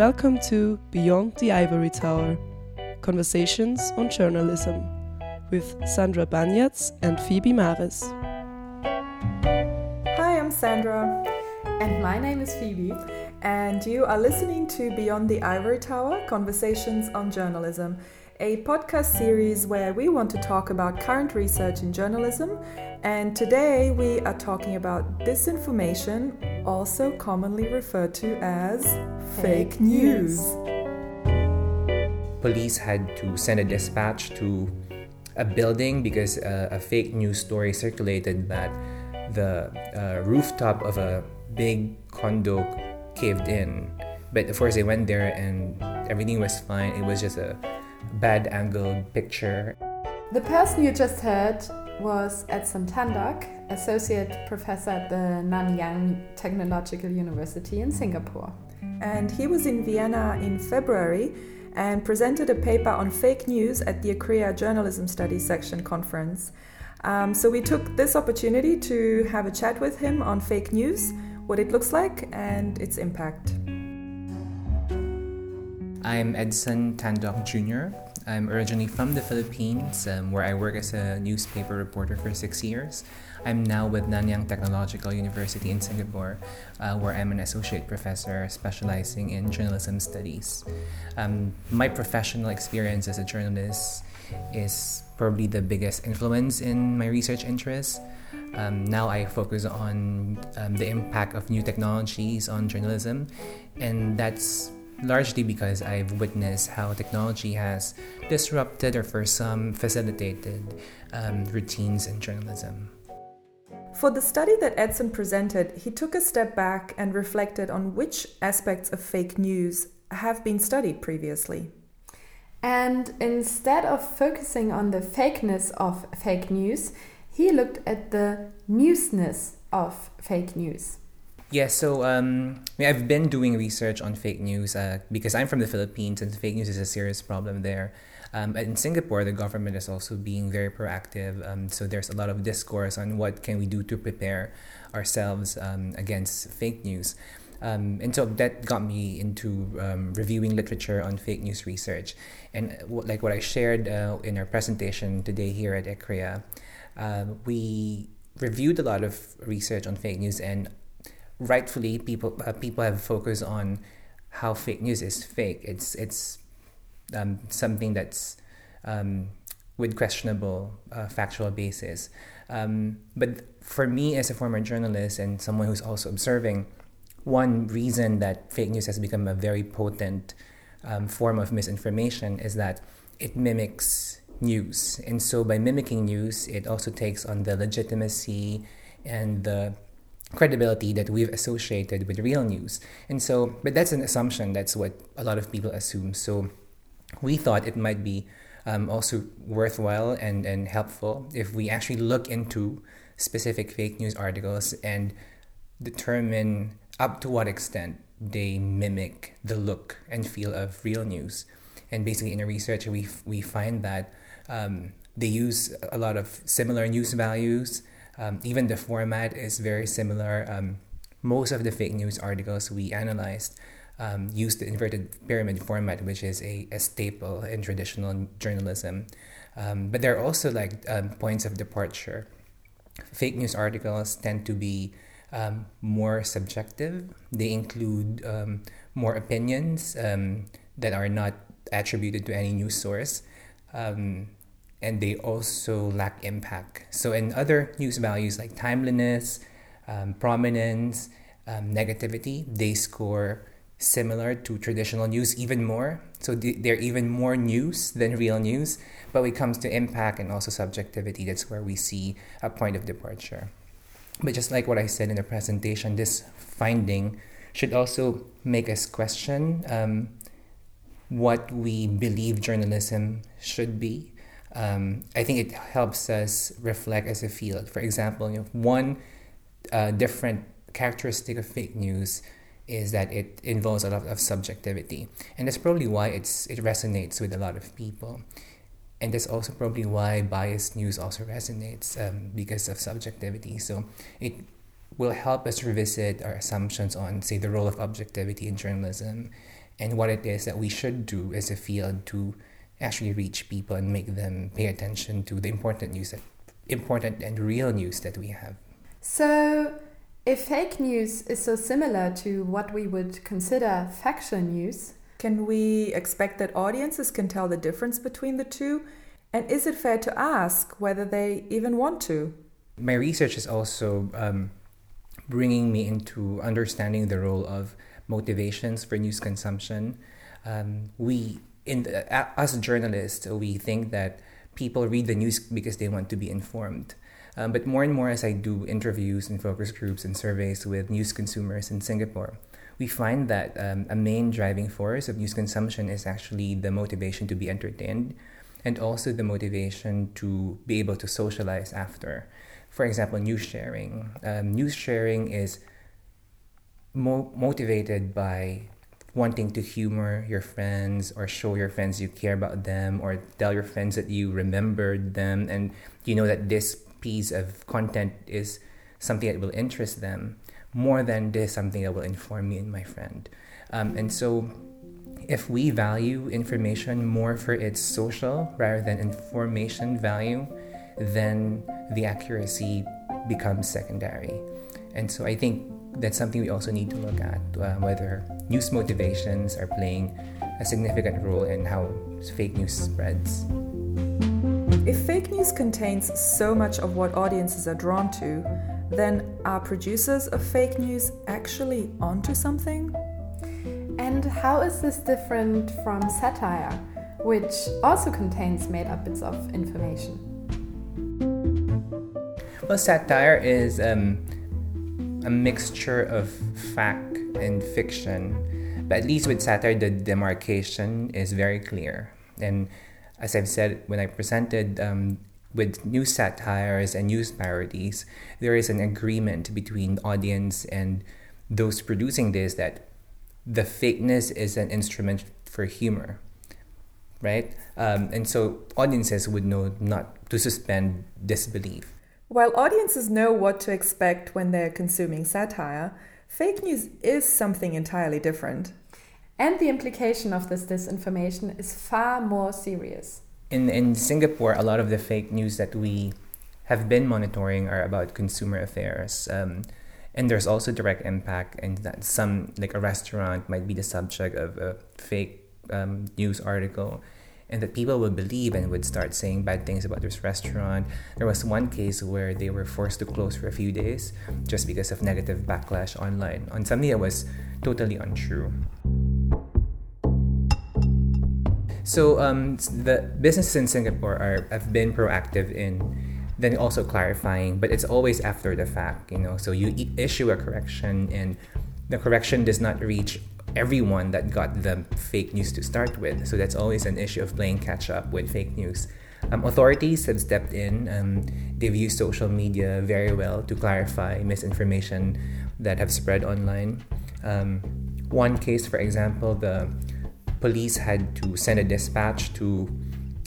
Welcome to Beyond the Ivory Tower Conversations on Journalism with Sandra Banjac and Phoebe Maares. Hi, I'm Sandra. And my name is Phoebe. And you are listening to Beyond the Ivory Tower Conversations on Journalism, a podcast series where we want to talk about current research in journalism. And today we are talking about disinformation, also commonly referred to as fake, fake news. Police had to send a dispatch to a building because uh, a fake news story circulated that the uh, rooftop of a big condo caved in. But of course, they went there and everything was fine. It was just a bad angled picture. The person you just heard was Edson Tandoc, Associate Professor at the Nanyang Technological University in Singapore. And he was in Vienna in February and presented a paper on fake news at the ECREA Journalism Studies Section conference. Um, so we took this opportunity to have a chat with him on fake news, what it looks like, and its impact. I'm Edson Tandoc Jr. I'm originally from the Philippines, um, where I work as a newspaper reporter for six years. I'm now with Nanyang Technological University in Singapore, uh, where I'm an associate professor specializing in journalism studies. Um, my professional experience as a journalist is probably the biggest influence in my research interests. Um, now I focus on um, the impact of new technologies on journalism, and that's largely because I've witnessed how technology has disrupted or for some facilitated um, routines in journalism. For the study that Edson presented, he took a step back and reflected on which aspects of fake news have been studied previously. And instead of focusing on the fakeness of fake news, he looked at the newsness of fake news. Yeah, so um, I have been doing research on fake news uh, because I'm from the Philippines and fake news is a serious problem there. Um, in Singapore, the government is also being very proactive. Um, so there's a lot of discourse on what can we do to prepare ourselves um, against fake news. Um, and so that got me into um, reviewing literature on fake news research. And like what I shared uh, in our presentation today here at ECREA, uh, we reviewed a lot of research on fake news and rightfully people uh, people have focused on how fake news is fake. It's it's um, something that's um, with questionable uh, factual basis. Um, but for me, as a former journalist and someone who's also observing, one reason that fake news has become a very potent um, form of misinformation is that it mimics news, and so by mimicking news, it also takes on the legitimacy and the credibility that we've associated with real news. And so, but that's an assumption. That's what a lot of people assume. So we thought it might be um, also worthwhile and, and helpful if we actually look into specific fake news articles and determine up to what extent they mimic the look and feel of real news. And basically, in our research, we, we find that um, they use a lot of similar news values um, even the format is very similar. Um, most of the fake news articles we analyzed um, use the inverted pyramid format, which is a, a staple in traditional journalism. Um, but there are also like um, points of departure. Fake news articles tend to be um, more subjective. They include more opinions that are not attributed to any news source. Um, and they also lack impact. So, in other news values like timeliness, um, prominence, um, negativity, they score similar to traditional news even more. So, they're even more news than real news. But when it comes to impact and also subjectivity, that's where we see a point of departure. But just like what I said in the presentation, this finding should also make us question um, what we believe journalism should be um, I think it helps us reflect as a field. For example, you know, one uh, different characteristic of fake news is that it involves a lot of subjectivity, and that's probably why it's it resonates with a lot of people, and that's also probably why biased news also resonates um, because of subjectivity. So it will help us revisit our assumptions on, say, the role of objectivity in journalism and what it is that we should do as a field to actually reach people and make them pay attention to the important news that important and real news that we have. So, if fake news is so similar to what we would consider factual news, can we expect that audiences can tell the difference between the two? And is it fair to ask whether they even want to? My research is also um, bringing me into understanding the role of motivations for news consumption. Um, we, in the, as journalists, we think that people read the news because they want to be informed. Um, but more and more, as I do interviews and focus groups and surveys with news consumers in Singapore, we find that um, a main driving force of news consumption is actually the motivation to be entertained and also the motivation to be able to socialize after. For example, news sharing. Um, news sharing is mo- motivated by wanting to humor your friends or show your friends you care about them or tell your friends that you remembered them. And you know that this piece of content is something that will interest them more than this something that will inform me and my friend. Um, and so if we value information more for its social rather than information value then the accuracy becomes secondary. And so i think that's something we also need to look at uh, whether news motivations are playing a significant role in how fake news spreads. If fake news contains so much of what audiences are drawn to, then are producers of fake news actually onto something? And how is this different from satire, which also contains made up bits of information? Well, satire is um, a mixture of fact and fiction. But at least with satire, the demarcation is very clear. And as I've said when I presented um, with news satires and news parodies, there is an agreement between audience and those producing this that the fakeness is an instrument for humor, right? Um, and so audiences would know not to suspend disbelief. While audiences know what to expect when they're consuming satire, fake news is something entirely different. And the implication of this disinformation is far more serious. In, in Singapore, a lot of the fake news that we have been monitoring are about consumer affairs. Um, and there's also direct impact, and that some, like a restaurant, might be the subject of a fake um, news article and that people would believe and would start saying bad things about this restaurant. There was one case where they were forced to close for a few days just because of negative backlash online on something that was totally untrue. So um, the businesses in Singapore are have been proactive in then also clarifying, but it's always after the fact, you know. So you issue a correction, and the correction does not reach everyone that got the fake news to start with. So that's always an issue of playing catch up with fake news. Um, authorities have stepped in. Um, they've used social media very well to clarify misinformation that have spread online. Um, one case, for example, the police had to send a dispatch to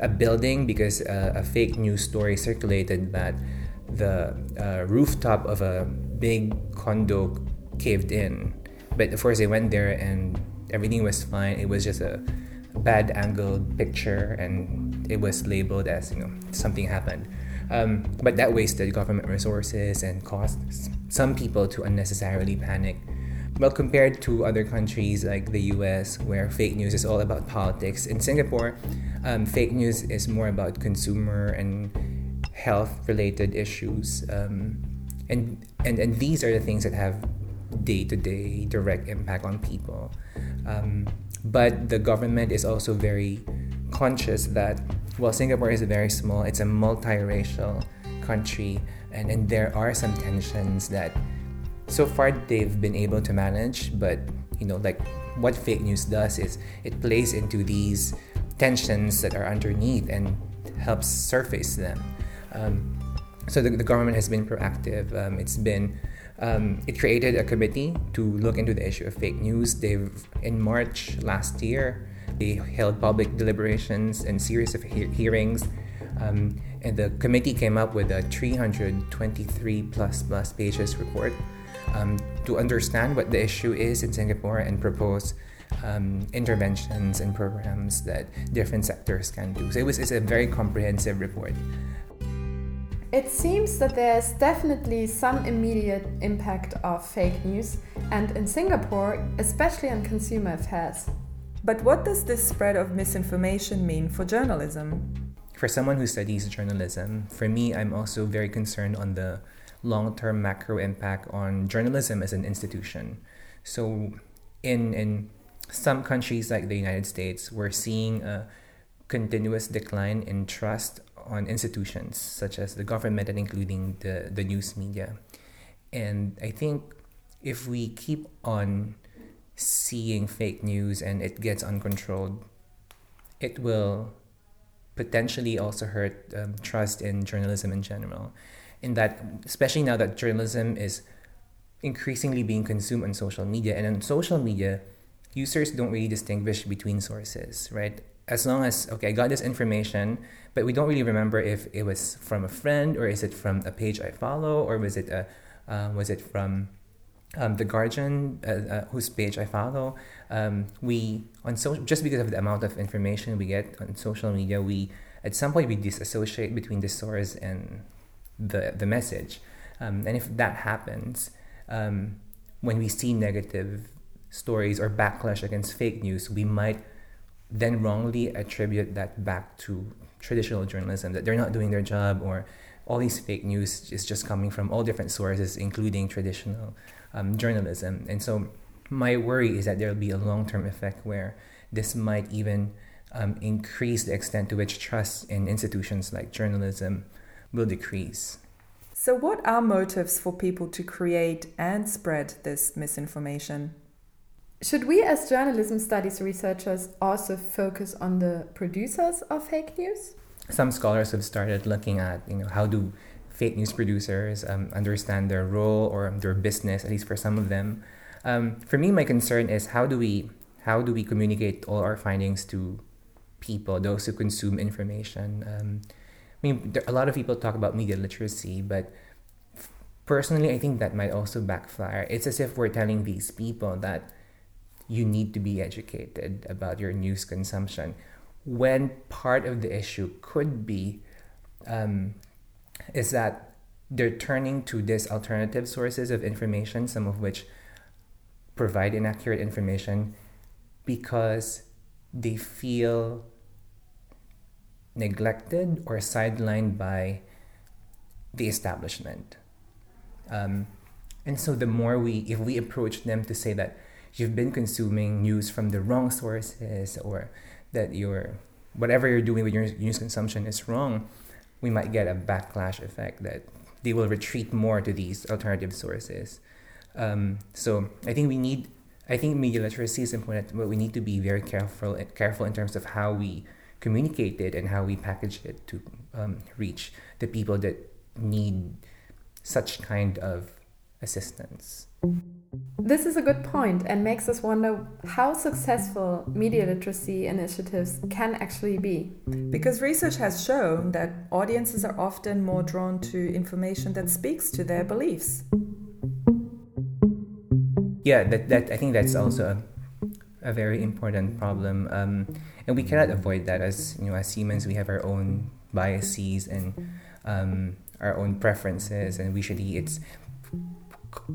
a building because uh, a fake news story circulated that the uh, rooftop of a big condo caved in but of course, they went there and everything was fine. It was just a bad angled picture and it was labeled as, you know, something happened. Um, but that wasted government resources and caused some people to unnecessarily panic. Well, compared to other countries like the US, where fake news is all about politics, in Singapore, um, fake news is more about consumer and health related issues. Um, and, and, and these are the things that have day to day direct impact on people. Um, but the government is also very conscious that, well, Singapore is very small, it's a multiracial country, and, and there are some tensions that so far they've been able to manage, but you know, like what fake news does is it plays into these tensions that are underneath and helps surface them. Um, so the, the government has been proactive. Um, it's been um, it created a committee to look into the issue of fake news. They've in March last year they held public deliberations and series of he- hearings, um, and the committee came up with a 323 plus plus pages report um, to understand what the issue is in Singapore and propose um, interventions and programs that different sectors can do. So it was it's a very comprehensive report. It seems that there's definitely some immediate impact of fake news, and in Singapore, especially on consumer affairs. But what does this spread of misinformation mean for journalism? For someone who studies journalism, for me, I'm also very concerned on the long term macro impact on journalism as an institution. So, in, in some countries like the United States, we're seeing a continuous decline in trust on institutions such as the government and including the, the news media. And I think if we keep on seeing fake news and it gets uncontrolled, it will potentially also hurt um, trust in journalism in general. In that, especially now that journalism is increasingly being consumed on social media, and on social media, users don't really distinguish between sources, right? As long as okay, I got this information, but we don't really remember if it was from a friend or is it from a page I follow or was it a uh, was it from um, the Guardian, uh, uh, whose page I follow, um, we on so just because of the amount of information we get on social media, we at some point we disassociate between the source and the the message, um, and if that happens, um, when we see negative stories or backlash against fake news, we might then wrongly attribute that back to traditional journalism that they're not doing their job or all these fake news is just coming from all different sources, including traditional um, journalism. And so my worry is that there will be a long term effect where this might even um, increase the extent to which trust in institutions like journalism will decrease. So, what are motives for people to create and spread this misinformation? Should we, as journalism studies researchers, also focus on the producers of fake news? Some scholars have started looking at, you know, how do fake news producers um, understand their role or their business, at least for some of them. Um, for me, my concern is how do we how do we communicate all our findings to people, those who consume information? Um, I mean, there, a lot of people talk about media literacy, but personally, I think that might also backfire. It's as if we're telling these people that you need to be educated about your news consumption, when part of the issue could be um, is that they're turning to these alternative sources of information, some of which provide inaccurate information because they feel neglected or sidelined by the establishment. Um, and so the more we, if we approach them to say that you've been consuming news from the wrong sources or that you're, whatever you're doing with your news consumption is wrong, we might get a backlash effect that they will retreat more to these alternative sources. Um, so I think we need, I think media literacy is important, but we need to be very careful, careful in terms of how we communicate it and how we package it to um, reach the people that need such kind of assistance. This is a good point and makes us wonder how successful media literacy initiatives can actually be. Because research has shown that audiences are often more drawn to information that speaks to their beliefs. Yeah, that, that I think that's also a, a very important problem. Um, and we cannot avoid that as you know as humans we have our own biases and um, our own preferences and usually it's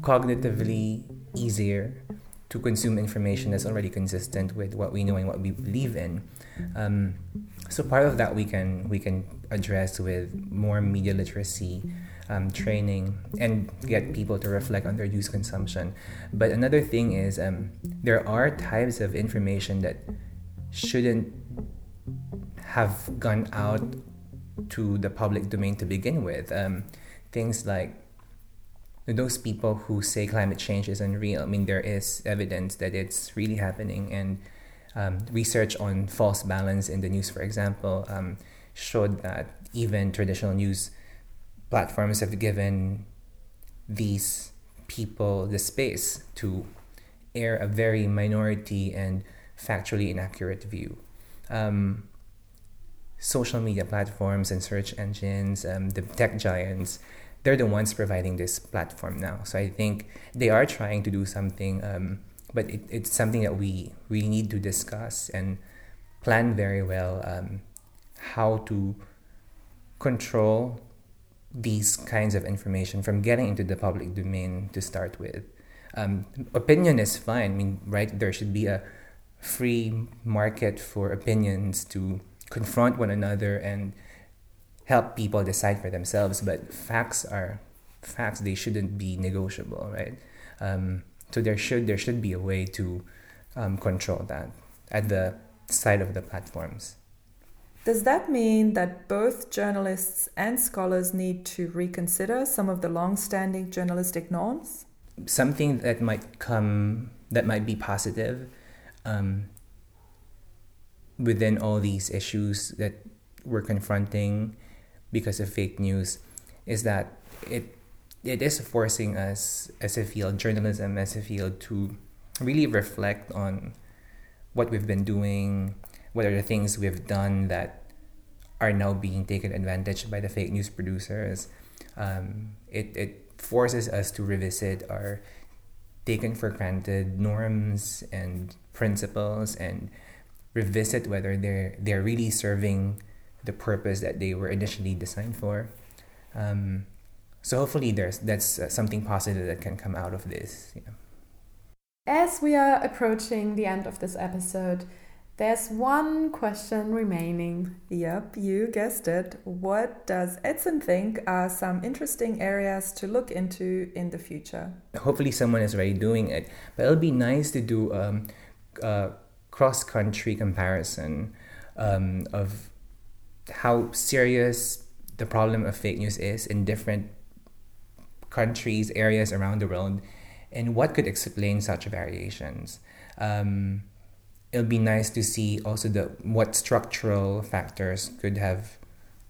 cognitively easier to consume information that's already consistent with what we know and what we believe in. Um, so part of that we can we can address with more media literacy um, training and get people to reflect on their news consumption. But another thing is um, there are types of information that shouldn't have gone out to the public domain to begin with. Um, things like those people who say climate change is unreal, I mean, there is evidence that it's really happening. And um, research on false balance in the news, for example, um, showed that even traditional news platforms have given these people the space to air a very minority and factually inaccurate view. Um, social media platforms and search engines, um, the tech giants, they're the ones providing this platform now. So I think they are trying to do something um, but it, it's something that we we need to discuss and plan very well um, how to control these kinds of information from getting into the public domain to start with. Um, opinion is fine. I mean, right? There should be a free market for opinions to confront one another and help people decide for themselves. But facts are facts; they shouldn't be negotiable, right? Um, so there should there should be a way to um, control that at the side of the platforms. Does that mean that both journalists and scholars need to reconsider some of the long-standing journalistic norms? Something that might come that might be positive um, within all these issues that we're confronting because of fake news is that it it is forcing us as a field, journalism as a field, to really reflect on what we've been doing, what are the things we've done that are now being taken advantage by the fake news producers. Um, it, it forces us to revisit our taken for granted norms and principles and revisit whether they're they're really serving the purpose that they were initially designed for. Um, so hopefully there's that's uh, something positive that can come out of this. Yeah. As we are approaching the end of this episode, there's one question remaining. Yep, you guessed it. What does Edson think are some interesting areas to look into in the future? Hopefully, someone is already doing it, but it'll be nice to do um, a cross country comparison um, of how serious the problem of fake news is in different countries, areas around the world, and what could explain such variations. Um, it'll be nice to see also the what structural factors could have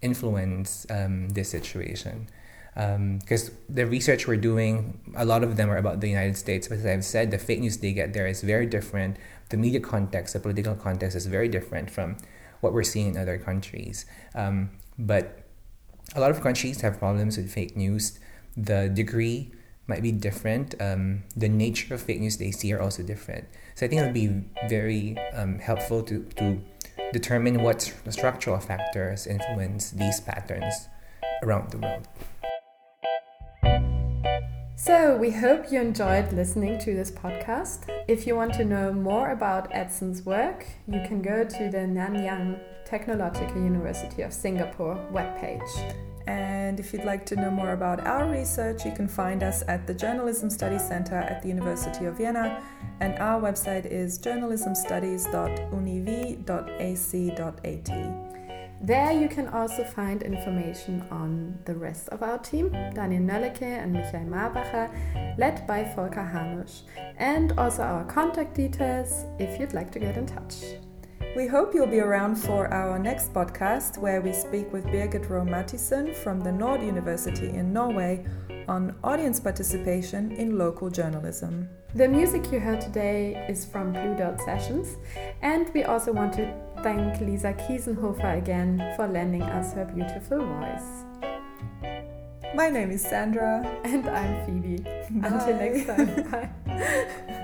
influenced um, this situation. Because um, the research we're doing, a lot of them are about the United States. But as I've said, the fake news they get there is very different. The media context, the political context is very different from what we're seeing in other countries. Um, but a lot of countries have problems with fake news the degree might be different. Um, the nature of fake news they see are also different. So I think it would be very um, helpful to, to determine what structural factors influence these patterns around the world. So, we hope you enjoyed listening to this podcast. If you want to know more about Edson's work, you can go to the Nanyang Technological University of Singapore webpage. And if you'd like to know more about our research, you can find us at the Journalism Studies Center at the University of Vienna, and our website is journalismstudies.univ.ac.at. There you can also find information on the rest of our team, Daniel Nölleke and Michael Marbacher, led by Volker Hanusch, and also our contact details if you'd like to get in touch. We hope you'll be around for our next podcast where we speak with Birgit Røe Mathisen from the Nord University in Norway on audience participation in local journalism. The music you heard today is from Blue Dot Sessions, and we also want to thank Lisa Kiesenhofer again for lending us her beautiful voice. My name is Sandra. And I'm Phoebe. Bye. Until next time. Bye.